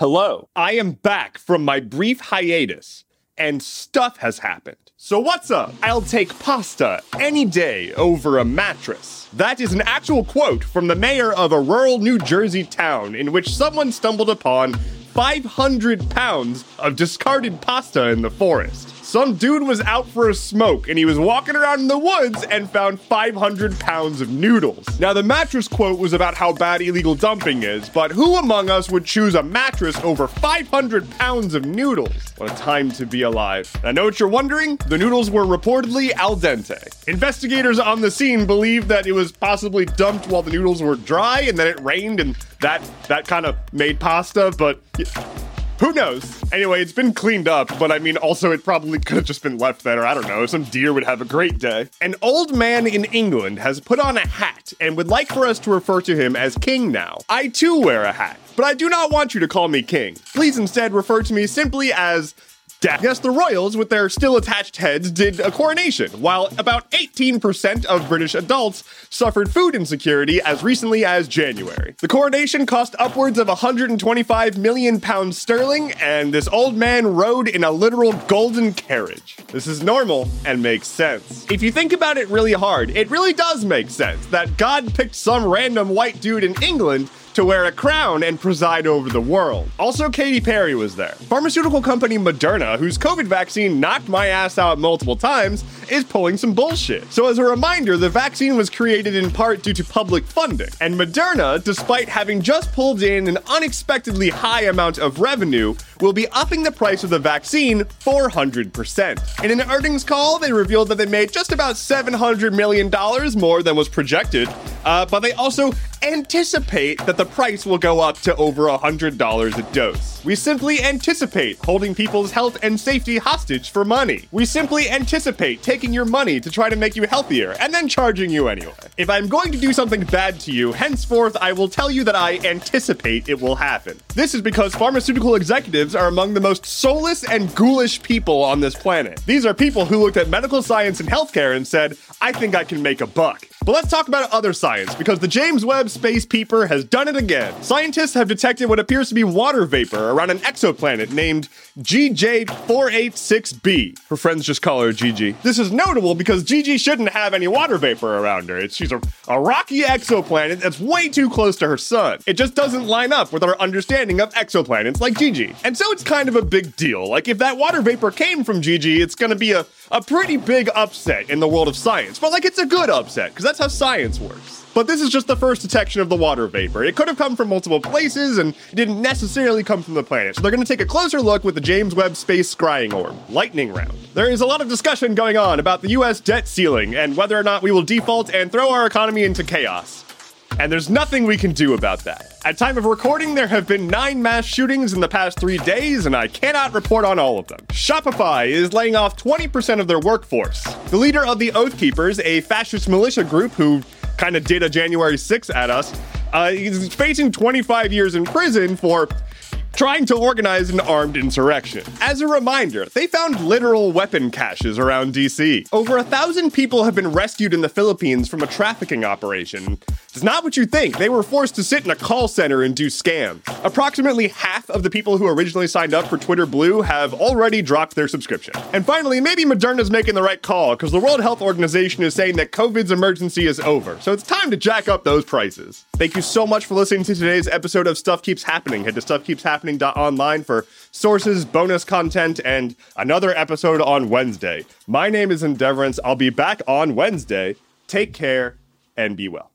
Hello, I am back from my brief hiatus, and stuff has happened. So, what's up? I'll take pasta any day over a mattress. That is an actual quote from the mayor of a rural New Jersey town in which someone stumbled upon 500 pounds of discarded pasta in the forest. Some dude was out for a smoke and he was walking around in the woods and found 500 pounds of noodles. Now, the mattress quote was about how bad illegal dumping is, but who among us would choose a mattress over 500 pounds of noodles? What a time to be alive. I know what you're wondering. The noodles were reportedly al dente. Investigators on the scene believe that it was possibly dumped while the noodles were dry and then it rained and that that kind of made pasta, but who knows? Anyway, it's been cleaned up, but I mean, also, it probably could have just been left there. I don't know. Some deer would have a great day. An old man in England has put on a hat and would like for us to refer to him as King now. I too wear a hat, but I do not want you to call me King. Please instead refer to me simply as Dad. Yes, the royals, with their still attached heads, did a coronation, while about 18% of British adults suffered food insecurity as recently as January. The coronation cost upwards of 125 million pounds sterling, and this old man rode in a literal golden carriage. This is normal and makes sense. If you think about it really hard, it really does make sense that God picked some random white dude in England to wear a crown and preside over the world. Also, Katy Perry was there. Pharmaceutical company Moderna, whose COVID vaccine knocked my ass out multiple times, is pulling some bullshit. So, as a reminder, the vaccine was created in part due to public funding. And Moderna, despite having just pulled in an unexpectedly high amount of revenue, will be upping the price of the vaccine 400%. In an earnings call, they revealed that they made just about $700 million more than was projected, uh, but they also anticipate that the price will go up to over $100 a dose. We simply anticipate holding people's health and safety hostage for money. We simply anticipate taking your money to try to make you healthier and then charging you anyway. If I'm going to do something bad to you, henceforth I will tell you that I anticipate it will happen. This is because pharmaceutical executives are among the most soulless and ghoulish people on this planet. These are people who looked at medical science and healthcare and said, I think I can make a buck. But let's talk about other science because the James Webb Space Peeper has done it again. Scientists have detected what appears to be water vapor around an exoplanet named GJ486b. Her friends just call her Gigi. This is notable because Gigi shouldn't have any water vapor around her. It's, she's a, a rocky exoplanet that's way too close to her sun. It just doesn't line up with our understanding of exoplanets like Gigi. And so it's kind of a big deal. Like if that water vapor came from Gigi, it's gonna be a, a pretty big upset in the world of science. But like it's a good upset, because that's how science works. But this is just the first detection of the water vapor. It could have come from multiple places and didn't necessarily come from the planet. So they're going to take a closer look with the James Webb Space Scrying Orb, Lightning Round. There is a lot of discussion going on about the US debt ceiling and whether or not we will default and throw our economy into chaos. And there's nothing we can do about that. At time of recording, there have been nine mass shootings in the past three days, and I cannot report on all of them. Shopify is laying off 20% of their workforce. The leader of the Oath Keepers, a fascist militia group who kind of did a January 6th at us, uh, facing 25 years in prison for trying to organize an armed insurrection. As a reminder, they found literal weapon caches around DC. Over a thousand people have been rescued in the Philippines from a trafficking operation. It's not what you think. They were forced to sit in a call center and do scams. Approximately half of the people who originally signed up for Twitter Blue have already dropped their subscription. And finally, maybe Moderna's making the right call because the World Health Organization is saying that COVID's emergency is over. So it's time to jack up those prices. Thank you so much for listening to today's episode of Stuff Keeps Happening. Head to stuffkeepshappening.online for sources, bonus content, and another episode on Wednesday. My name is Endeavorance. I'll be back on Wednesday. Take care and be well.